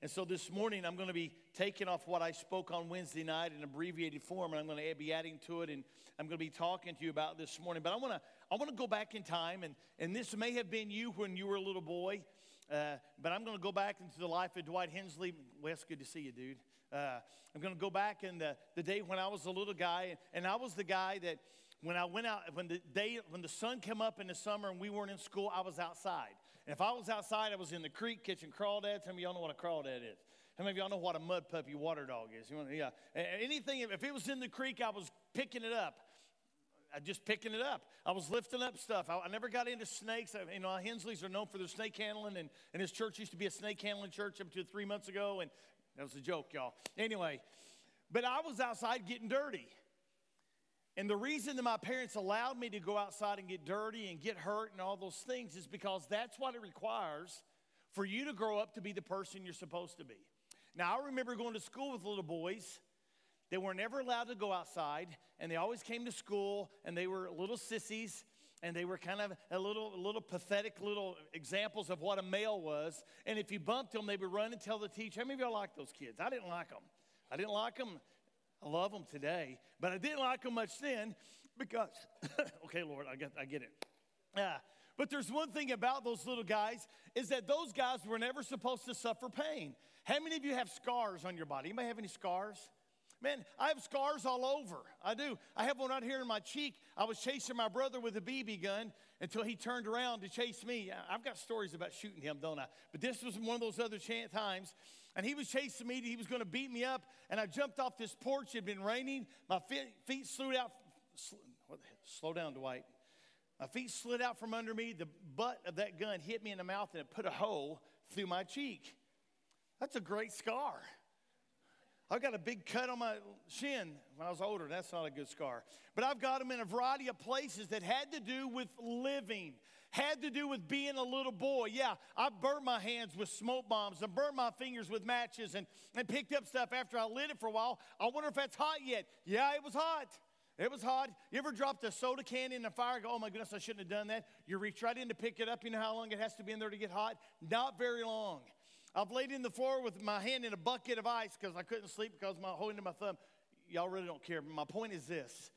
And so this morning, I'm going to be taking off what I spoke on Wednesday night in abbreviated form, and I'm going to be adding to it, and I'm going to be talking to you about this morning. But I want to, I want to go back in time, and, and this may have been you when you were a little boy, uh, but I'm going to go back into the life of Dwight Hensley. Wes, good to see you, dude. Uh, I'm going to go back in the, the day when I was a little guy, and, and I was the guy that when I went out, when the day, when the sun came up in the summer and we weren't in school, I was outside. And if I was outside, I was in the creek catching crawdads. How many of y'all know what a crawdad is? How many of y'all know what a mud puppy water dog is? You want, yeah. Anything, if it was in the creek, I was picking it up. I just picking it up. I was lifting up stuff. I, I never got into snakes. I, you know, Hensleys are known for their snake handling, and, and his church used to be a snake handling church up to three months ago, and that was a joke, y'all. Anyway, but I was outside getting dirty. And the reason that my parents allowed me to go outside and get dirty and get hurt and all those things is because that's what it requires for you to grow up to be the person you're supposed to be. Now, I remember going to school with little boys. They were never allowed to go outside, and they always came to school, and they were little sissies, and they were kind of a little, little pathetic little examples of what a male was. And if you bumped them, they would run and tell the teacher. How many of y'all like those kids? I didn't like them. I didn't like them. I love them today, but I didn't like them much then because, okay, Lord, I get, I get it. Uh, but there's one thing about those little guys is that those guys were never supposed to suffer pain. How many of you have scars on your body? Anybody have any scars? Man, I have scars all over. I do. I have one out here in my cheek. I was chasing my brother with a BB gun until he turned around to chase me. I've got stories about shooting him, don't I? But this was one of those other times. And he was chasing me. He was going to beat me up. And I jumped off this porch. It had been raining. My feet, feet slid out. Slow down, Dwight. My feet slid out from under me. The butt of that gun hit me in the mouth and it put a hole through my cheek. That's a great scar. I've got a big cut on my shin when I was older. That's not a good scar. But I've got them in a variety of places that had to do with living, had to do with being a little boy. Yeah, I burnt my hands with smoke bombs and burnt my fingers with matches and, and picked up stuff after I lit it for a while. I wonder if that's hot yet. Yeah, it was hot. It was hot. You ever dropped a soda can in the fire? Go, oh my goodness, I shouldn't have done that. You reach right in to pick it up. You know how long it has to be in there to get hot? Not very long. I've laid in the floor with my hand in a bucket of ice because I couldn't sleep because my holding my thumb. Y'all really don't care. But my point is this.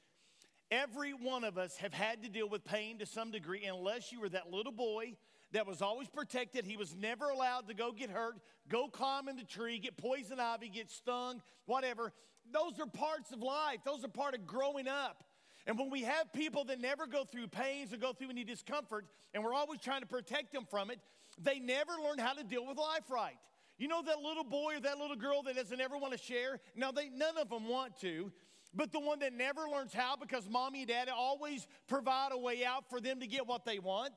Every one of us have had to deal with pain to some degree, unless you were that little boy that was always protected. He was never allowed to go get hurt, go climb in the tree, get poison ivy, get stung, whatever. Those are parts of life, those are part of growing up. And when we have people that never go through pains or go through any discomfort, and we're always trying to protect them from it, they never learn how to deal with life right. You know that little boy or that little girl that doesn't ever want to share? Now, they, none of them want to, but the one that never learns how because mommy and daddy always provide a way out for them to get what they want.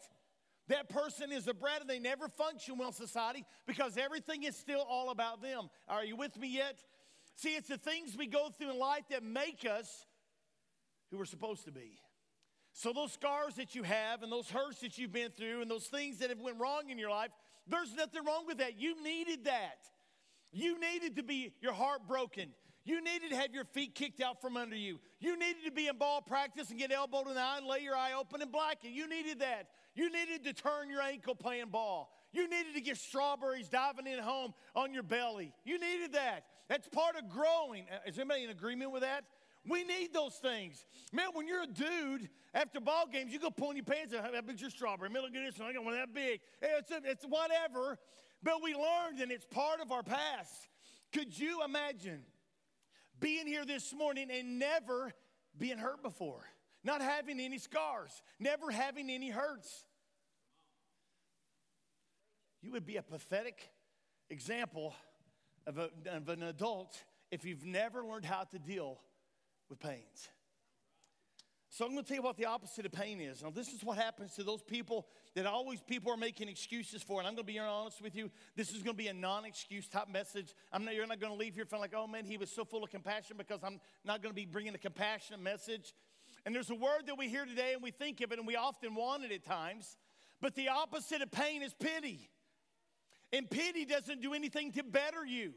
That person is a brat and they never function well in society because everything is still all about them. Are you with me yet? See, it's the things we go through in life that make us who we're supposed to be. So those scars that you have and those hurts that you've been through and those things that have went wrong in your life, there's nothing wrong with that. You needed that. You needed to be your heart broken. You needed to have your feet kicked out from under you. You needed to be in ball practice and get elbowed in the eye and lay your eye open and black it. You needed that. You needed to turn your ankle playing ball. You needed to get strawberries diving in home on your belly. You needed that. That's part of growing. Uh, is anybody in agreement with that? We need those things. Man, when you're a dude, after ball games, you go pull pulling your pants out. How big's your strawberry? Man, look at this one. I got one that big. It's, a, it's whatever. But we learned, and it's part of our past. Could you imagine being here this morning and never being hurt before? Not having any scars, never having any hurts. You would be a pathetic example of, a, of an adult if you've never learned how to deal with pains. So I'm going to tell you what the opposite of pain is. Now, this is what happens to those people that always people are making excuses for. And I'm going to be honest with you. This is going to be a non-excuse type message. I'm not, you're not going to leave here feeling like, oh man, he was so full of compassion because I'm not going to be bringing a compassionate message. And there's a word that we hear today and we think of it and we often want it at times. But the opposite of pain is pity. And pity doesn't do anything to better you.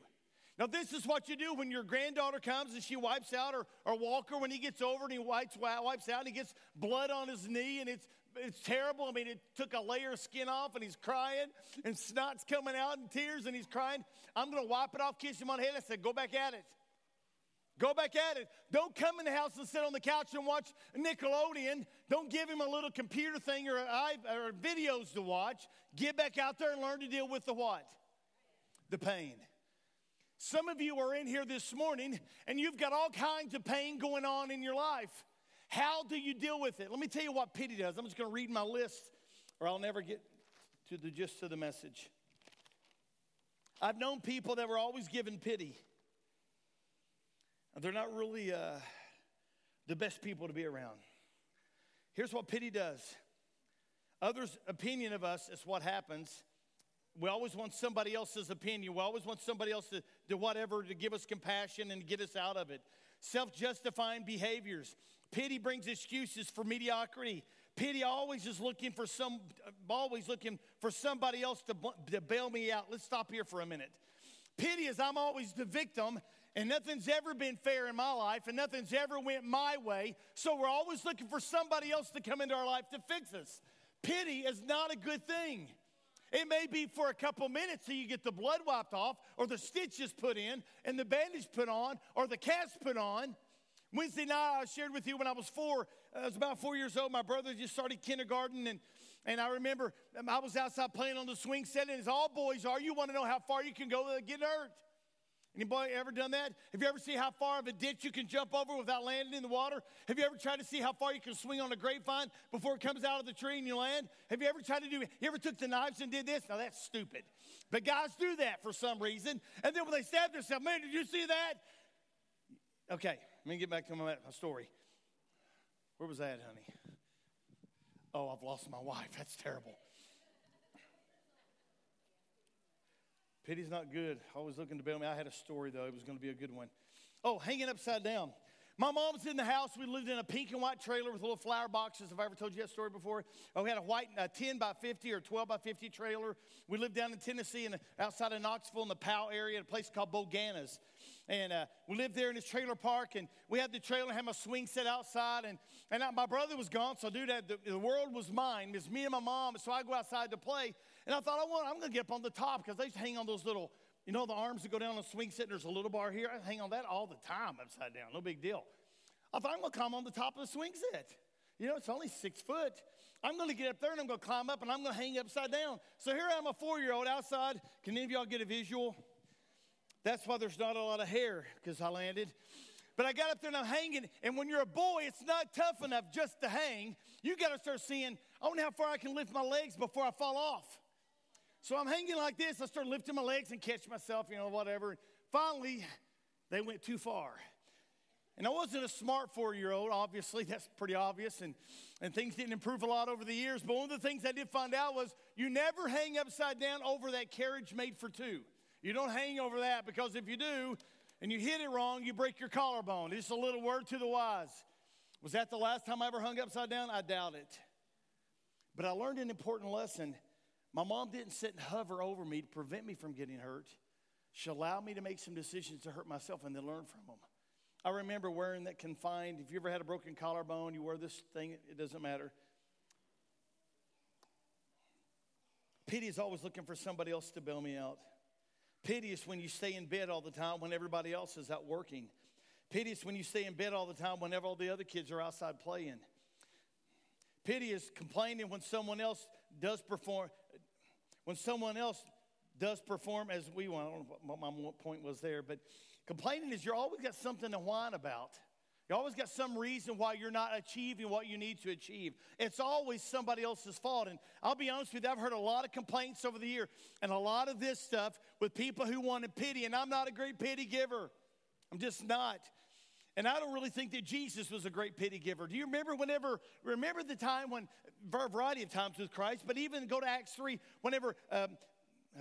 Now, this is what you do when your granddaughter comes and she wipes out, or, or Walker when he gets over and he wipes, wipes out and he gets blood on his knee and it's it's terrible. I mean, it took a layer of skin off and he's crying and snot's coming out and tears and he's crying. I'm going to wipe it off, kiss him on the head. I said, go back at it. Go back at it. Don't come in the house and sit on the couch and watch Nickelodeon. Don't give him a little computer thing or, or videos to watch. Get back out there and learn to deal with the what? The pain. Some of you are in here this morning and you've got all kinds of pain going on in your life. How do you deal with it? Let me tell you what pity does. I'm just going to read my list or I'll never get to the gist of the message. I've known people that were always given pity. They're not really uh, the best people to be around. Here's what pity does others' opinion of us is what happens. We always want somebody else's opinion. We always want somebody else to do whatever to give us compassion and get us out of it. Self justifying behaviors. Pity brings excuses for mediocrity. Pity always is looking for some, always looking for somebody else to, to bail me out. Let's stop here for a minute. Pity is I'm always the victim and nothing's ever been fair in my life and nothing's ever went my way so we're always looking for somebody else to come into our life to fix us pity is not a good thing it may be for a couple minutes so you get the blood wiped off or the stitches put in and the bandage put on or the cast put on wednesday night i shared with you when i was four i was about four years old my brother just started kindergarten and and I remember um, I was outside playing on the swing set, and as all boys are, you want to know how far you can go without getting hurt. Anybody ever done that? Have you ever seen how far of a ditch you can jump over without landing in the water? Have you ever tried to see how far you can swing on a grapevine before it comes out of the tree and you land? Have you ever tried to do? You ever took the knives and did this? Now that's stupid. But guys do that for some reason. And then when they stab themselves, man, did you see that? Okay, let me get back to my, my story. Where was that, honey? Oh, I've lost my wife. That's terrible. Pity's not good. Always looking to bail me. I had a story, though. It was going to be a good one. Oh, hanging upside down. My mom's in the house. We lived in a pink and white trailer with little flower boxes. Have I ever told you that story before? Oh, we had a white uh, 10 by 50 or 12 by 50 trailer. We lived down in Tennessee and outside of Knoxville in the Powell area, at a place called Boganas. And uh, we lived there in this trailer park, and we had the trailer, had my swing set outside, and, and I, my brother was gone, so dude, the, the world was mine. It was me and my mom, so I go outside to play. And I thought, I want, I'm going to get up on the top because they used to hang on those little, you know, the arms that go down on the swing set. And there's a little bar here. I hang on that all the time upside down. No big deal. I thought, I'm going to climb on the top of the swing set. You know, it's only six foot. I'm going to get up there and I'm going to climb up and I'm going to hang upside down. So here I am, a four year old outside. Can any of y'all get a visual? That's why there's not a lot of hair because I landed. But I got up there and I'm hanging. And when you're a boy, it's not tough enough just to hang. You got to start seeing, I how far I can lift my legs before I fall off. So I'm hanging like this. I start lifting my legs and catch myself, you know, whatever. Finally, they went too far. And I wasn't a smart four year old, obviously, that's pretty obvious, and, and things didn't improve a lot over the years. But one of the things I did find out was you never hang upside down over that carriage made for two. You don't hang over that because if you do and you hit it wrong, you break your collarbone. It's a little word to the wise. Was that the last time I ever hung upside down? I doubt it. But I learned an important lesson my mom didn't sit and hover over me to prevent me from getting hurt. She allowed me to make some decisions to hurt myself and then learn from them. I remember wearing that confined. If you ever had a broken collarbone, you wear this thing, it doesn't matter. Pity is always looking for somebody else to bail me out. Pity is when you stay in bed all the time when everybody else is out working. Pity is when you stay in bed all the time whenever all the other kids are outside playing. Pity is complaining when someone else does perform, when someone else does perform as we want. I don't know what my point was there, but complaining is you're always got something to whine about. You always got some reason why you're not achieving what you need to achieve. It's always somebody else's fault. And I'll be honest with you, I've heard a lot of complaints over the year and a lot of this stuff with people who wanted pity. And I'm not a great pity giver. I'm just not. And I don't really think that Jesus was a great pity giver. Do you remember whenever, remember the time when, a variety of times with Christ, but even go to Acts 3, whenever um,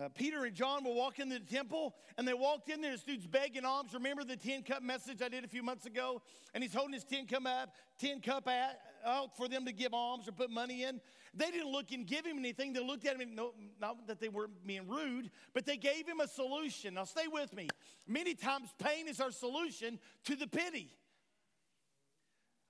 uh, Peter and John were walking in the temple and they walked in there, this dude's begging alms. Remember the 10 cup message I did a few months ago? And he's holding his 10 cup, up, 10 cup out for them to give alms or put money in. They didn't look and give him anything. They looked at him, no, not that they were being rude, but they gave him a solution. Now, stay with me. Many times, pain is our solution to the pity.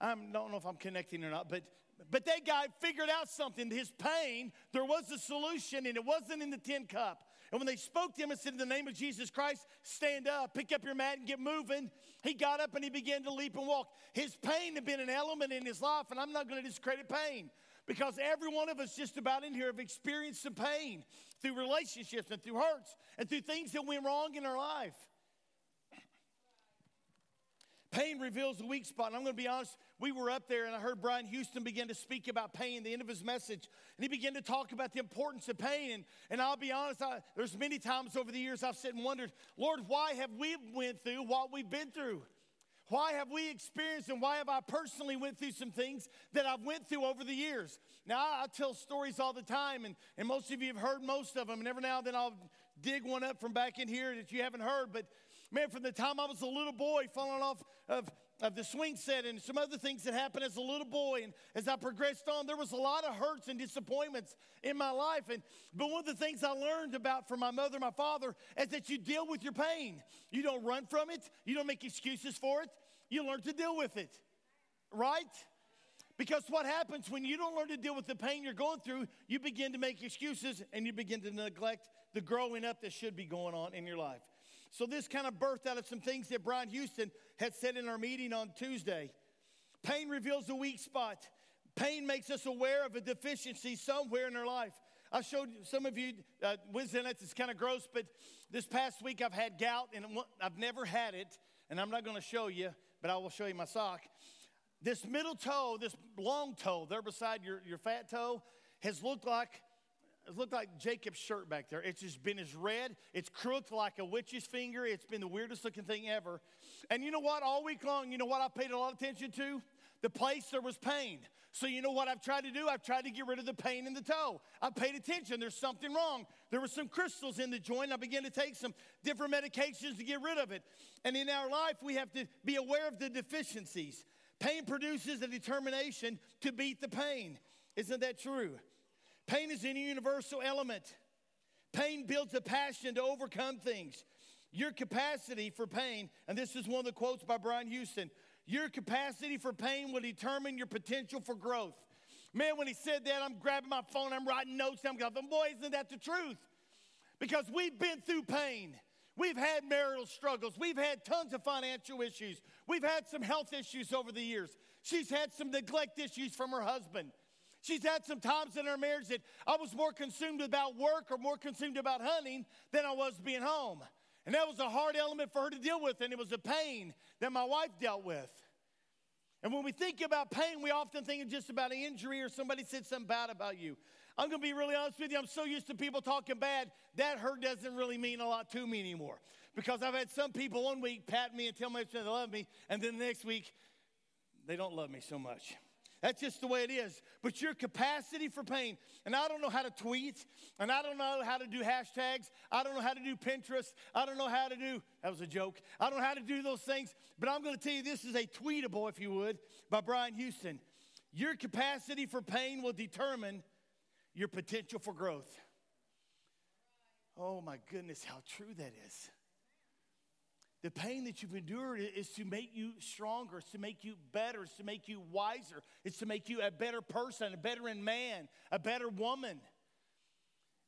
I don't know if I'm connecting or not, but But that guy figured out something. His pain, there was a solution, and it wasn't in the tin cup. And when they spoke to him and said, In the name of Jesus Christ, stand up, pick up your mat, and get moving, he got up and he began to leap and walk. His pain had been an element in his life, and I'm not going to discredit pain because every one of us just about in here have experienced some pain through relationships and through hurts and through things that went wrong in our life. Pain reveals the weak spot. And I'm going to be honest, we were up there and I heard Brian Houston begin to speak about pain, the end of his message. And he began to talk about the importance of pain. And, and I'll be honest, I, there's many times over the years I've sat and wondered, Lord, why have we went through what we've been through? Why have we experienced and why have I personally went through some things that I've went through over the years? Now, I, I tell stories all the time, and, and most of you have heard most of them. And every now and then I'll dig one up from back in here that you haven't heard. But man, from the time I was a little boy falling off of, of the swing set and some other things that happened as a little boy. And as I progressed on, there was a lot of hurts and disappointments in my life. And but one of the things I learned about from my mother, my father, is that you deal with your pain. You don't run from it, you don't make excuses for it, you learn to deal with it. Right? Because what happens when you don't learn to deal with the pain you're going through, you begin to make excuses and you begin to neglect the growing up that should be going on in your life. So, this kind of birthed out of some things that Brian Houston had said in our meeting on Tuesday. Pain reveals a weak spot. Pain makes us aware of a deficiency somewhere in our life. I showed some of you uh, Wednesday nights, it's kind of gross, but this past week I've had gout and I've never had it, and I'm not going to show you, but I will show you my sock. This middle toe, this long toe there beside your, your fat toe, has looked like it looked like Jacob's shirt back there. It's just been as red. It's crooked like a witch's finger. It's been the weirdest looking thing ever. And you know what? All week long, you know what I paid a lot of attention to? The place there was pain. So you know what I've tried to do? I've tried to get rid of the pain in the toe. I paid attention. There's something wrong. There were some crystals in the joint. I began to take some different medications to get rid of it. And in our life, we have to be aware of the deficiencies. Pain produces a determination to beat the pain. Isn't that true? Pain is a universal element. Pain builds a passion to overcome things. Your capacity for pain, and this is one of the quotes by Brian Houston your capacity for pain will determine your potential for growth. Man, when he said that, I'm grabbing my phone, I'm writing notes, I'm going, boy, isn't that the truth? Because we've been through pain. We've had marital struggles. We've had tons of financial issues. We've had some health issues over the years. She's had some neglect issues from her husband. She's had some times in her marriage that I was more consumed about work or more consumed about hunting than I was being home. And that was a hard element for her to deal with, and it was a pain that my wife dealt with. And when we think about pain, we often think just about an injury or somebody said something bad about you. I'm gonna be really honest with you, I'm so used to people talking bad, that hurt doesn't really mean a lot to me anymore. Because I've had some people one week pat me and tell me they love me, and then the next week, they don't love me so much. That's just the way it is. But your capacity for pain, and I don't know how to tweet, and I don't know how to do hashtags, I don't know how to do Pinterest, I don't know how to do, that was a joke, I don't know how to do those things, but I'm gonna tell you this is a tweetable, if you would, by Brian Houston. Your capacity for pain will determine your potential for growth. Oh my goodness, how true that is. The pain that you've endured is to make you stronger, it's to make you better, it's to make you wiser, it's to make you a better person, a better man, a better woman.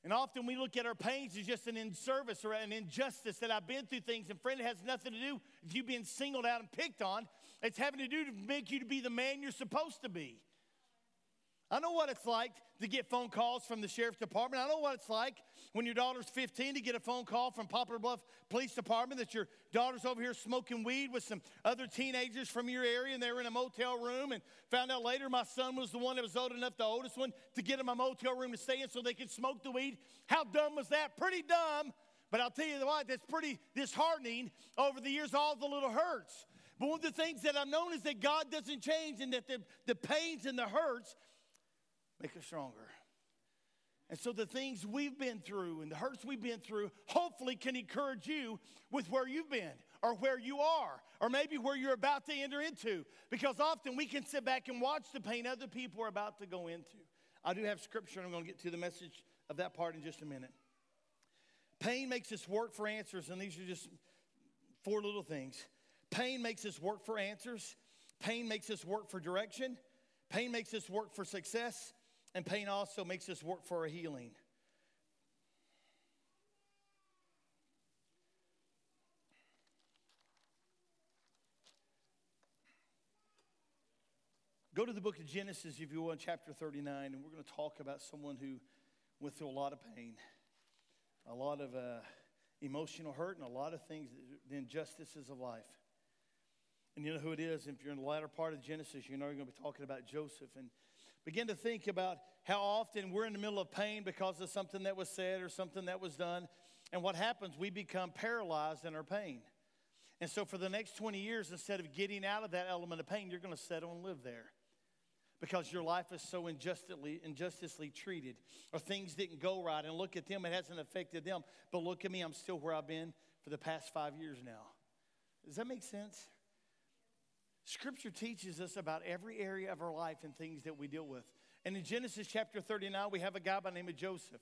And often we look at our pains as just an inservice or an injustice that I've been through things, and friend, it has nothing to do with you being singled out and picked on. It's having to do to make you to be the man you're supposed to be. I know what it's like to get phone calls from the sheriff's department. I know what it's like when your daughter's 15 to get a phone call from Poplar Bluff Police Department that your daughter's over here smoking weed with some other teenagers from your area and they were in a motel room and found out later my son was the one that was old enough, the oldest one, to get him a motel room to stay in so they could smoke the weed. How dumb was that? Pretty dumb. But I'll tell you what, that's pretty disheartening over the years, all the little hurts. But one of the things that I've known is that God doesn't change and that the, the pains and the hurts make us stronger. And so the things we've been through and the hurts we've been through hopefully can encourage you with where you've been or where you are or maybe where you're about to enter into because often we can sit back and watch the pain other people are about to go into. I do have scripture and I'm going to get to the message of that part in just a minute. Pain makes us work for answers and these are just four little things. Pain makes us work for answers. Pain makes us work for direction. Pain makes us work for success, and pain also makes us work for a healing. Go to the book of Genesis, if you in chapter 39, and we're going to talk about someone who went through a lot of pain, a lot of uh, emotional hurt, and a lot of things, the injustices of life. And you know who it is. If you're in the latter part of Genesis, you know you're going to be talking about Joseph. And begin to think about how often we're in the middle of pain because of something that was said or something that was done. And what happens? We become paralyzed in our pain. And so, for the next 20 years, instead of getting out of that element of pain, you're going to settle and live there because your life is so injustly, injusticely treated or things didn't go right. And look at them, it hasn't affected them. But look at me, I'm still where I've been for the past five years now. Does that make sense? Scripture teaches us about every area of our life and things that we deal with. And in Genesis chapter 39, we have a guy by the name of Joseph.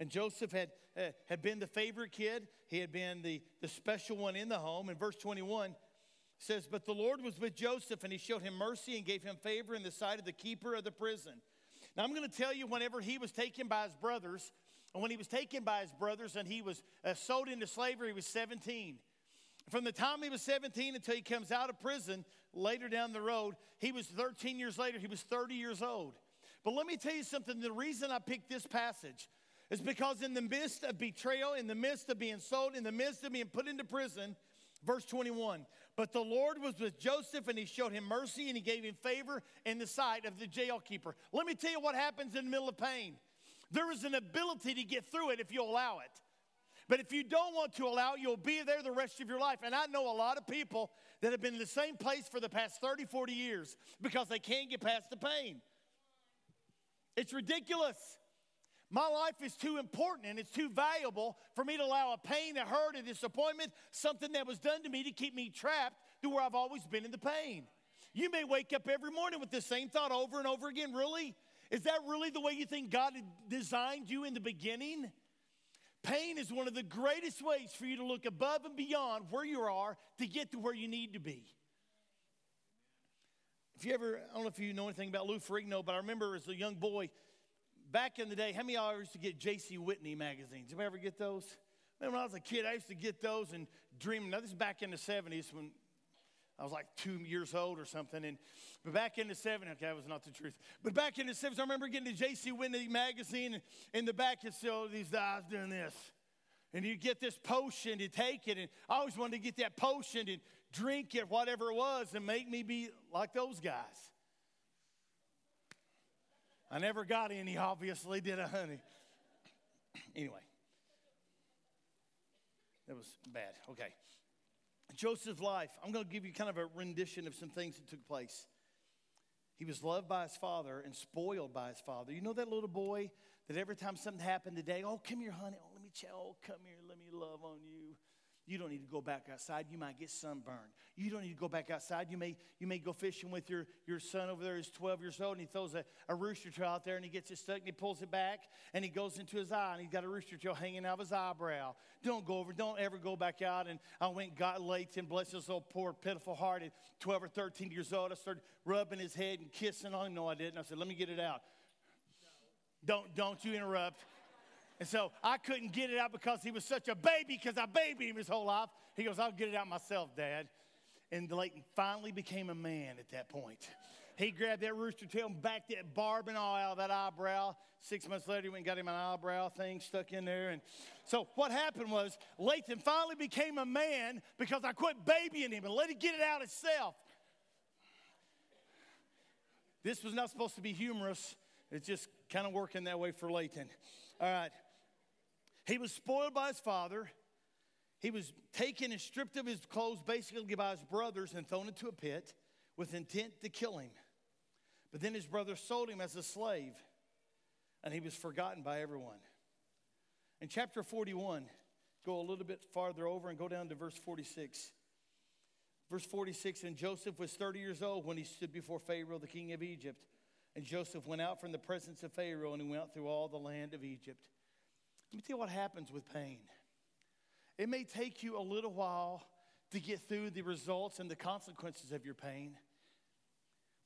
And Joseph had, uh, had been the favorite kid. He had been the, the special one in the home. In verse 21, says, But the Lord was with Joseph, and he showed him mercy and gave him favor in the sight of the keeper of the prison. Now, I'm going to tell you, whenever he was taken by his brothers, and when he was taken by his brothers and he was uh, sold into slavery, he was 17. From the time he was 17 until he comes out of prison later down the road, he was 13 years later, he was 30 years old. But let me tell you something the reason I picked this passage is because in the midst of betrayal, in the midst of being sold, in the midst of being put into prison, verse 21 but the Lord was with Joseph and he showed him mercy and he gave him favor in the sight of the jail keeper. Let me tell you what happens in the middle of pain. There is an ability to get through it if you allow it. But if you don't want to allow it, you'll be there the rest of your life. And I know a lot of people that have been in the same place for the past 30, 40 years because they can't get past the pain. It's ridiculous. My life is too important and it's too valuable for me to allow a pain, a hurt, a disappointment, something that was done to me to keep me trapped to where I've always been in the pain. You may wake up every morning with the same thought over and over again. Really? Is that really the way you think God designed you in the beginning? Pain is one of the greatest ways for you to look above and beyond where you are to get to where you need to be. If you ever, I don't know if you know anything about Lou Ferrigno, but I remember as a young boy, back in the day, how many of y'all used to get J.C. Whitney magazines? Did you ever get those? Man, when I was a kid, I used to get those and dream. Now, this is back in the 70s when I was like two years old or something. And but back in the 70s, okay, that was not the truth. But back in the 70s, I remember getting the J.C. Whitney magazine. And in the back, it's still oh, these guys doing this. And you get this potion, to take it. And I always wanted to get that potion and drink it, whatever it was, and make me be like those guys. I never got any, obviously, did I, honey? anyway, that was bad. Okay. Joseph's life, I'm going to give you kind of a rendition of some things that took place. He was loved by his father and spoiled by his father. You know that little boy that every time something happened today, oh, come here, honey. Oh, let me chow. Oh, come here. Let me love on you. You don't need to go back outside. You might get sunburned. You don't need to go back outside. You may, you may go fishing with your, your son over there. He's 12 years old and he throws a, a rooster tail out there and he gets it stuck and he pulls it back and he goes into his eye and he's got a rooster tail hanging out of his eyebrow. Don't go over, don't ever go back out. And I went got late and bless his little poor, pitiful heart at 12 or 13 years old. I started rubbing his head and kissing on him. No, I didn't. I said, let me get it out. Don't, don't you interrupt. And so I couldn't get it out because he was such a baby because I babied him his whole life. He goes, I'll get it out myself, Dad. And Leighton finally became a man at that point. He grabbed that rooster tail and backed that barb and all out of that eyebrow. Six months later, he went and got him an eyebrow thing stuck in there. And so what happened was Lathan finally became a man because I quit babying him and let him get it out himself. This was not supposed to be humorous. It's just kind of working that way for Lathan. All right. He was spoiled by his father. He was taken and stripped of his clothes basically by his brothers and thrown into a pit with intent to kill him. But then his brothers sold him as a slave, and he was forgotten by everyone. In chapter 41, go a little bit farther over and go down to verse 46. Verse 46 And Joseph was 30 years old when he stood before Pharaoh, the king of Egypt. And Joseph went out from the presence of Pharaoh, and he went through all the land of Egypt. Let me tell you what happens with pain. It may take you a little while to get through the results and the consequences of your pain.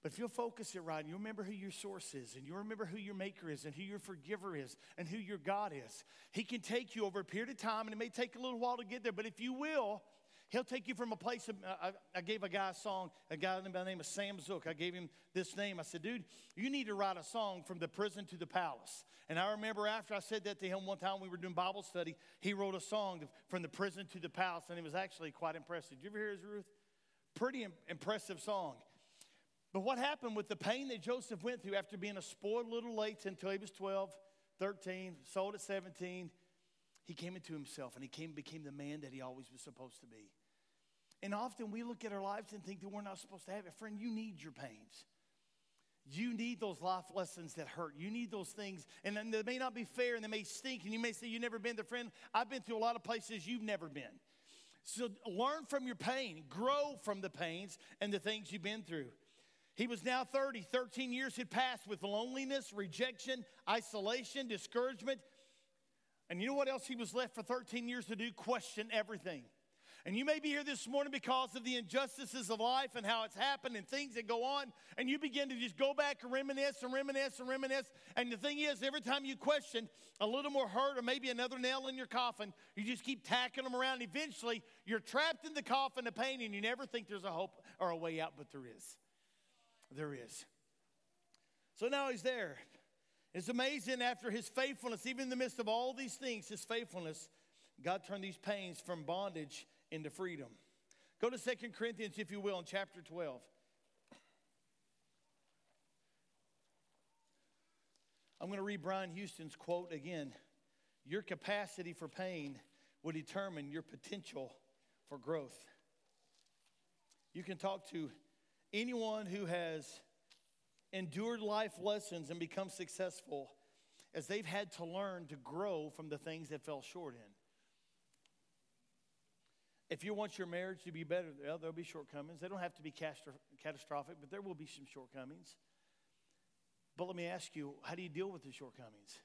But if you'll focus it right and you remember who your source is and you remember who your maker is and who your forgiver is and who your God is, He can take you over a period of time and it may take a little while to get there, but if you will, He'll take you from a place of. I, I, gave a guy a song, a guy by the name of Sam Zook. I gave him this name. I said, dude, you need to write a song from the prison to the palace. And I remember after I said that to him one time, we were doing Bible study, he wrote a song from the prison to the palace, and it was actually quite impressive. Did you ever hear his, Ruth? Pretty impressive song. But what happened with the pain that Joseph went through after being a spoiled little late until he was 12, 13, sold at 17, he came into himself and he came, became the man that he always was supposed to be. And often we look at our lives and think that we're not supposed to have it. Friend, you need your pains. You need those life lessons that hurt. You need those things. And then they may not be fair and they may stink. And you may say, You've never been there, friend. I've been through a lot of places you've never been. So learn from your pain, grow from the pains and the things you've been through. He was now 30. 13 years had passed with loneliness, rejection, isolation, discouragement. And you know what else he was left for 13 years to do? Question everything. And you may be here this morning because of the injustices of life and how it's happened and things that go on. And you begin to just go back and reminisce and reminisce and reminisce. And the thing is, every time you question a little more hurt or maybe another nail in your coffin, you just keep tacking them around. Eventually, you're trapped in the coffin of pain and you never think there's a hope or a way out, but there is. There is. So now he's there. It's amazing after his faithfulness, even in the midst of all these things, his faithfulness, God turned these pains from bondage into freedom. Go to Second Corinthians, if you will, in chapter 12. I'm going to read Brian Houston's quote again. Your capacity for pain will determine your potential for growth. You can talk to anyone who has endured life lessons and become successful as they've had to learn to grow from the things that fell short in. If you want your marriage to be better, well, there'll be shortcomings. They don't have to be catastrophic, but there will be some shortcomings. But let me ask you how do you deal with the shortcomings?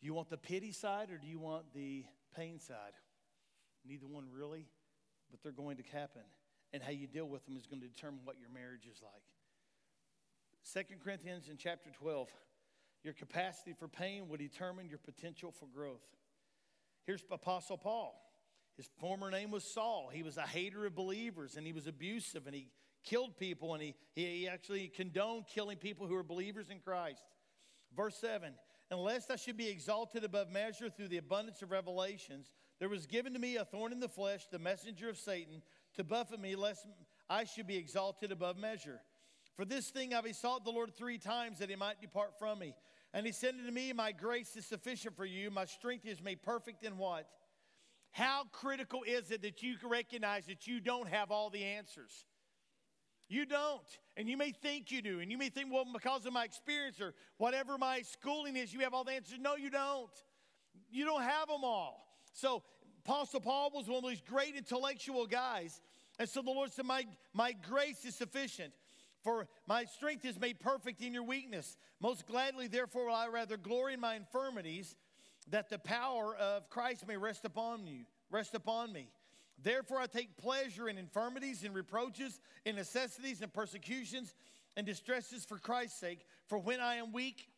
Do you want the pity side or do you want the pain side? Neither one really, but they're going to happen. And how you deal with them is going to determine what your marriage is like. Second Corinthians in chapter 12, your capacity for pain will determine your potential for growth. Here's Apostle Paul. His former name was Saul. He was a hater of believers and he was abusive and he killed people and he, he actually condoned killing people who were believers in Christ. Verse 7 Unless I should be exalted above measure through the abundance of revelations, there was given to me a thorn in the flesh, the messenger of Satan, to buffet me, lest I should be exalted above measure. For this thing I besought the Lord three times that he might depart from me. And he said unto me, My grace is sufficient for you, my strength is made perfect in what? How critical is it that you recognize that you don't have all the answers? You don't. And you may think you do. And you may think, well, because of my experience or whatever my schooling is, you have all the answers. No, you don't. You don't have them all. So, Apostle Paul was one of these great intellectual guys. And so the Lord said, My, my grace is sufficient. For my strength is made perfect in your weakness. Most gladly, therefore, will I rather glory in my infirmities that the power of Christ may rest upon you, rest upon me. Therefore, I take pleasure in infirmities and reproaches, in necessities and persecutions and distresses for Christ's sake. For when I am weak,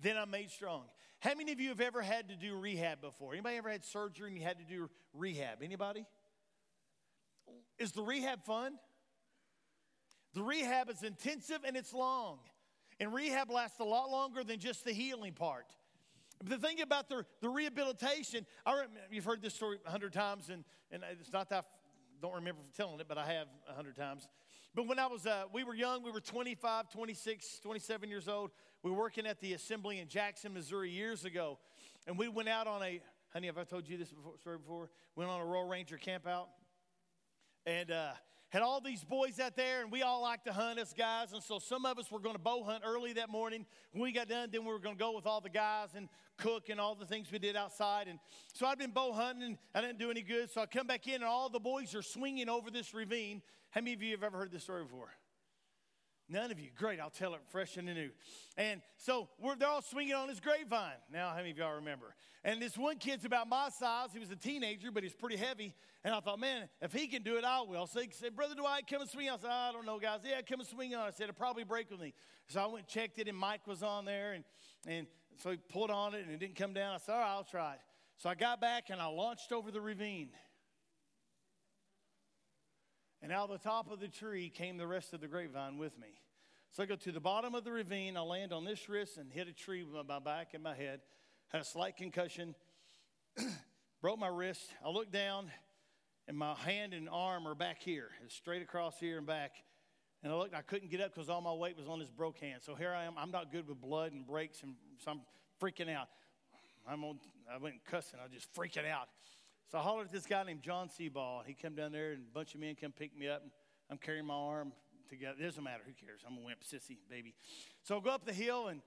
then I'm made strong. How many of you have ever had to do rehab before? Anybody ever had surgery and you had to do rehab? Anybody? Is the rehab fun? The rehab is intensive and it's long. And rehab lasts a lot longer than just the healing part. The thing about the, the rehabilitation, I remember, you've heard this story a hundred times, and, and it's not that I don't remember telling it, but I have a hundred times. But when I was, uh, we were young, we were 25, 26, 27 years old. We were working at the assembly in Jackson, Missouri years ago. And we went out on a, honey, have I told you this before, story before? Went on a Royal Ranger camp out. And uh, had all these boys out there, and we all like to hunt us guys. And so some of us were going to bow hunt early that morning. When we got done, then we were going to go with all the guys and cook and all the things we did outside. And so I'd been bow hunting, and I didn't do any good. So I come back in, and all the boys are swinging over this ravine. How many of you have ever heard this story before? None of you. Great. I'll tell it fresh and new. And so they're all swinging on this grapevine. Now, how many of y'all remember? And this one kid's about my size. He was a teenager, but he's pretty heavy. And I thought, man, if he can do it, I will. So he said, Brother Dwight, come and swing. I said, I don't know, guys. Yeah, come and swing on. I said, it'll probably break with me. So I went and checked it, and Mike was on there. And, and so he pulled on it, and it didn't come down. I said, all right, I'll try it. So I got back, and I launched over the ravine. And out of the top of the tree came the rest of the grapevine with me. So I go to the bottom of the ravine. I land on this wrist and hit a tree with my back and my head. Had a slight concussion. broke my wrist. I look down, and my hand and arm are back here, It's straight across here and back. And I looked, I couldn't get up because all my weight was on this broke hand. So here I am. I'm not good with blood and breaks, and so I'm freaking out. I'm on, I went cussing. I just freaking out. So I hollered at this guy named John Seaball. He come down there, and a bunch of men come pick me up. And I'm carrying my arm together. It doesn't matter. Who cares? I'm a wimp, sissy, baby. So I go up the hill and,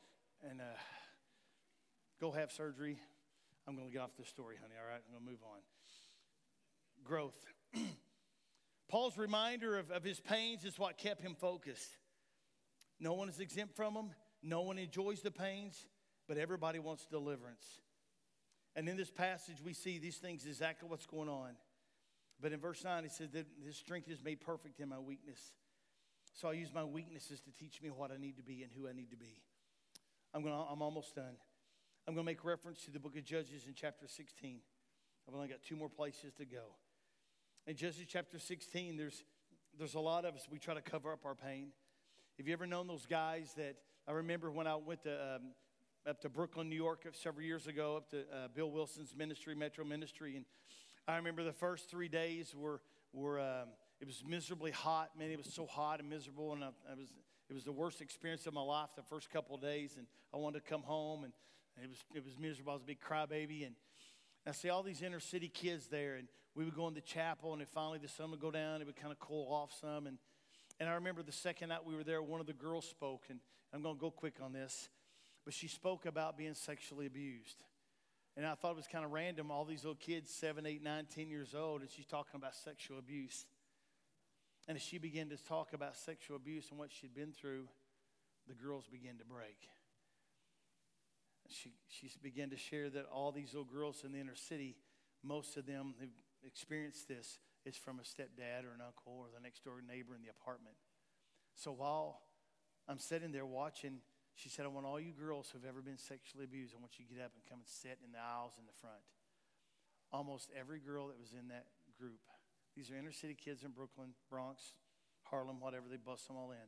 and uh, go have surgery. I'm going to get off this story, honey, all right? I'm going to move on. Growth. Paul's reminder of, of his pains is what kept him focused. No one is exempt from them, no one enjoys the pains, but everybody wants deliverance. And in this passage, we see these things exactly what's going on. But in verse 9, he says that his strength is made perfect in my weakness. So I use my weaknesses to teach me what I need to be and who I need to be. I'm, gonna, I'm almost done. I'm going to make reference to the book of Judges in chapter 16. I've only got two more places to go. In Judges chapter 16, there's, there's a lot of us, we try to cover up our pain. Have you ever known those guys that I remember when I went to um, up to Brooklyn, New York, several years ago, up to uh, Bill Wilson's ministry, Metro Ministry, and I remember the first three days were were um, it was miserably hot. Man, it was so hot and miserable, and I, I, was it was the worst experience of my life the first couple of days. And I wanted to come home, and, it was it was miserable. I was a big crybaby, and I see all these inner city kids there, and we would go in the chapel, and then finally the sun would go down. It would kind of cool off some, and and I remember the second night we were there, one of the girls spoke, and I'm going to go quick on this but she spoke about being sexually abused. And I thought it was kind of random. All these little kids, seven, eight, nine, ten years old, and she's talking about sexual abuse. And as she began to talk about sexual abuse and what she'd been through, the girls began to break. She, she began to share that all these little girls in the inner city, most of them who've experienced this, is from a stepdad or an uncle or the next door neighbor in the apartment. So while I'm sitting there watching she said, I want all you girls who've ever been sexually abused, I want you to get up and come and sit in the aisles in the front. Almost every girl that was in that group, these are inner city kids in Brooklyn, Bronx, Harlem, whatever, they bust them all in.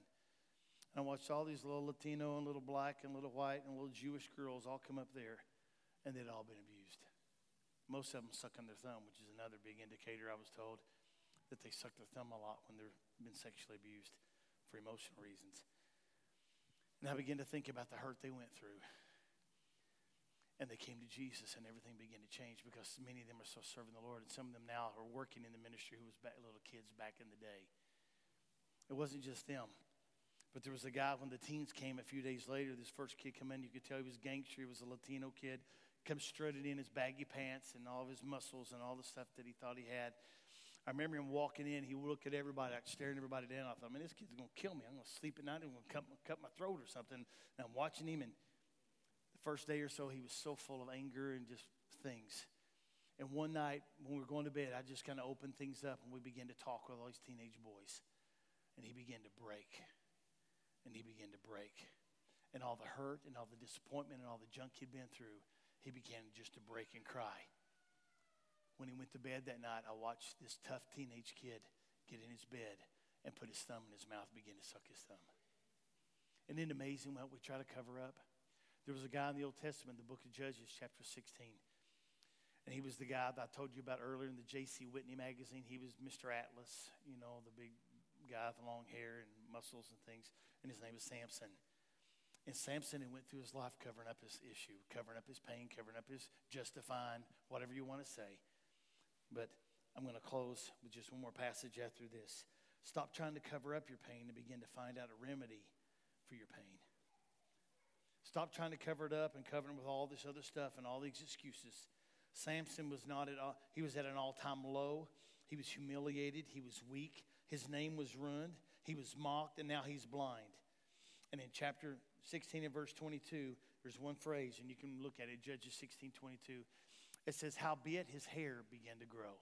And I watched all these little Latino and little black and little white and little Jewish girls all come up there, and they'd all been abused. Most of them sucking their thumb, which is another big indicator, I was told, that they suck their thumb a lot when they've been sexually abused for emotional reasons. And I began to think about the hurt they went through. And they came to Jesus, and everything began to change because many of them are still serving the Lord, and some of them now are working in the ministry who was back, little kids back in the day. It wasn't just them. But there was a guy when the teens came a few days later. This first kid come in, you could tell he was gangster. He was a Latino kid, come strutting in his baggy pants and all of his muscles and all the stuff that he thought he had. I remember him walking in. He would look at everybody, like staring everybody down. I thought, man, this kid's going to kill me. I'm going to sleep at night. I'm going to cut, cut my throat or something. And I'm watching him, and the first day or so, he was so full of anger and just things. And one night, when we were going to bed, I just kind of opened things up, and we began to talk with all these teenage boys. And he began to break. And he began to break. And all the hurt and all the disappointment and all the junk he'd been through, he began just to break and cry when he went to bed that night, I watched this tough teenage kid get in his bed and put his thumb in his mouth, begin to suck his thumb. Isn't it amazing what we try to cover up? There was a guy in the Old Testament, the book of Judges, chapter 16. And he was the guy that I told you about earlier in the J.C. Whitney magazine. He was Mr. Atlas, you know, the big guy with long hair and muscles and things. And his name was Samson. And Samson he went through his life covering up his issue, covering up his pain, covering up his justifying, whatever you want to say. But I'm going to close with just one more passage after this. Stop trying to cover up your pain and begin to find out a remedy for your pain. Stop trying to cover it up and cover it with all this other stuff and all these excuses. Samson was not at all, he was at an all time low. He was humiliated. He was weak. His name was ruined. He was mocked, and now he's blind. And in chapter 16 and verse 22, there's one phrase, and you can look at it, Judges 16 22. It says, Howbeit his hair began to grow.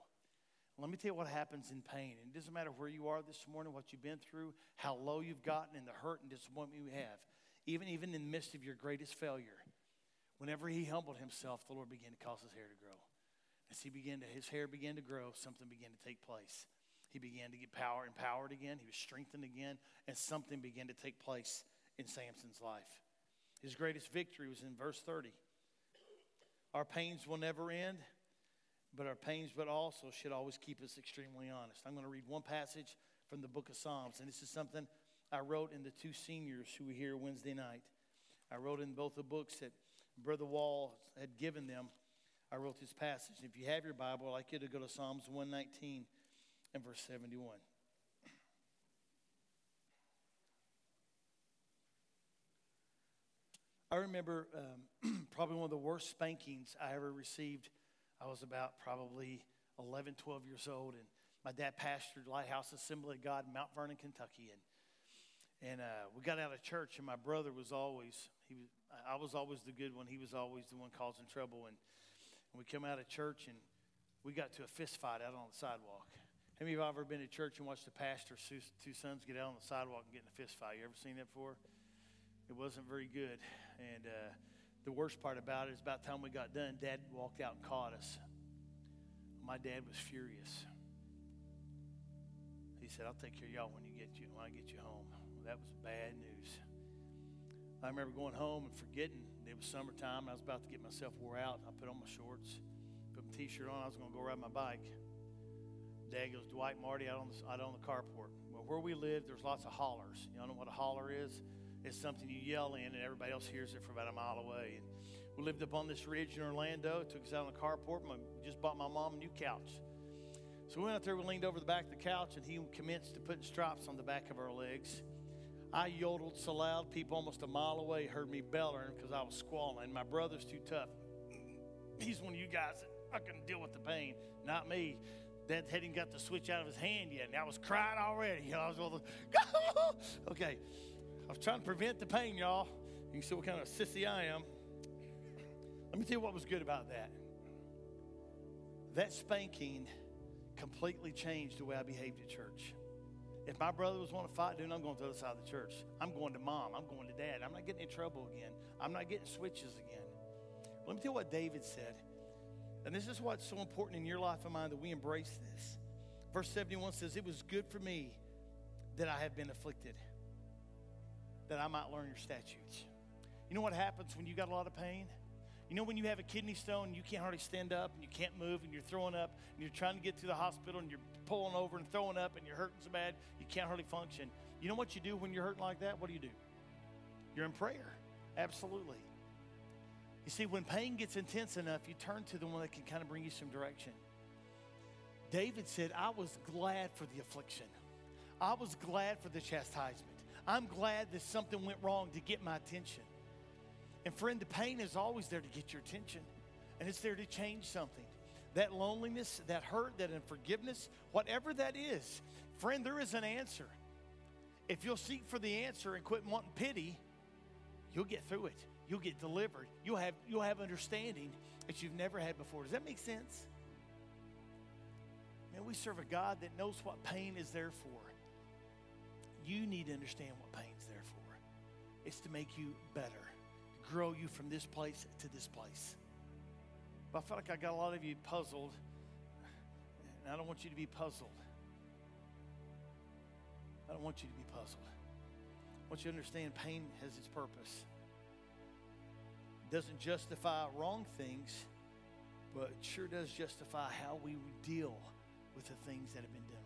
Let me tell you what happens in pain. And it doesn't matter where you are this morning, what you've been through, how low you've gotten, and the hurt and disappointment you have. Even, even in the midst of your greatest failure, whenever he humbled himself, the Lord began to cause his hair to grow. As he began to, his hair began to grow, something began to take place. He began to get power, empowered again. He was strengthened again, and something began to take place in Samson's life. His greatest victory was in verse 30. Our pains will never end, but our pains, but also should always keep us extremely honest. I'm going to read one passage from the book of Psalms, and this is something I wrote in the two seniors who were here Wednesday night. I wrote in both the books that Brother Wall had given them. I wrote this passage. If you have your Bible, I'd like you to go to Psalms 119 and verse 71. I remember um, probably one of the worst spankings I ever received I was about probably 11, 12 years old, and my dad pastored Lighthouse Assembly of God in Mount Vernon, Kentucky, and and uh, we got out of church, and my brother was always he was I was always the good one. He was always the one causing trouble, and, and we come out of church, and we got to a fist fight out on the sidewalk. How many of you have ever been to church and watched the pastor's two sons get out on the sidewalk and get in a fist fight? You ever seen that before? It wasn't very good, and. Uh, the worst part about it is about the time we got done, Dad walked out and caught us. My dad was furious. He said, I'll take care of y'all when you get you when I get you home. Well, that was bad news. I remember going home and forgetting it was summertime and I was about to get myself wore out. I put on my shorts, put my t-shirt on, I was gonna go ride my bike. Dad goes, Dwight Marty out on the out on the carport. Well, where we live, there's lots of hollers. Y'all know what a holler is? It's something you yell in, and everybody else hears it from about a mile away. And we lived up on this ridge in Orlando. Took us out on the carport. We just bought my mom a new couch. So we went out there, we leaned over the back of the couch, and he commenced to put stripes on the back of our legs. I yodeled so loud, people almost a mile away heard me bellowing because I was squalling. My brother's too tough. He's one of you guys that I couldn't deal with the pain, not me. Dad hadn't got the switch out of his hand yet, and I was crying already. I was all the, okay. I was trying to prevent the pain, y'all. You see what kind of sissy I am. Let me tell you what was good about that. That spanking completely changed the way I behaved at church. If my brother was wanting to fight, dude, I'm going to the other side of the church. I'm going to mom. I'm going to dad. I'm not getting in trouble again. I'm not getting switches again. Let me tell you what David said. And this is what's so important in your life and mine that we embrace this. Verse 71 says, It was good for me that I have been afflicted that I might learn your statutes. You know what happens when you got a lot of pain? You know when you have a kidney stone and you can't hardly stand up and you can't move and you're throwing up and you're trying to get to the hospital and you're pulling over and throwing up and you're hurting so bad you can't hardly function. You know what you do when you're hurting like that? What do you do? You're in prayer. Absolutely. You see, when pain gets intense enough, you turn to the one that can kind of bring you some direction. David said, I was glad for the affliction. I was glad for the chastisement. I'm glad that something went wrong to get my attention. And friend, the pain is always there to get your attention, and it's there to change something. That loneliness, that hurt, that unforgiveness, whatever that is, friend, there is an answer. If you'll seek for the answer and quit wanting pity, you'll get through it. You'll get delivered. You'll have, you'll have understanding that you've never had before. Does that make sense? Man, we serve a God that knows what pain is there for. You need to understand what pain's there for. It's to make you better, to grow you from this place to this place. But I feel like I got a lot of you puzzled, and I don't want you to be puzzled. I don't want you to be puzzled. I want you to understand pain has its purpose. It doesn't justify wrong things, but it sure does justify how we deal with the things that have been done.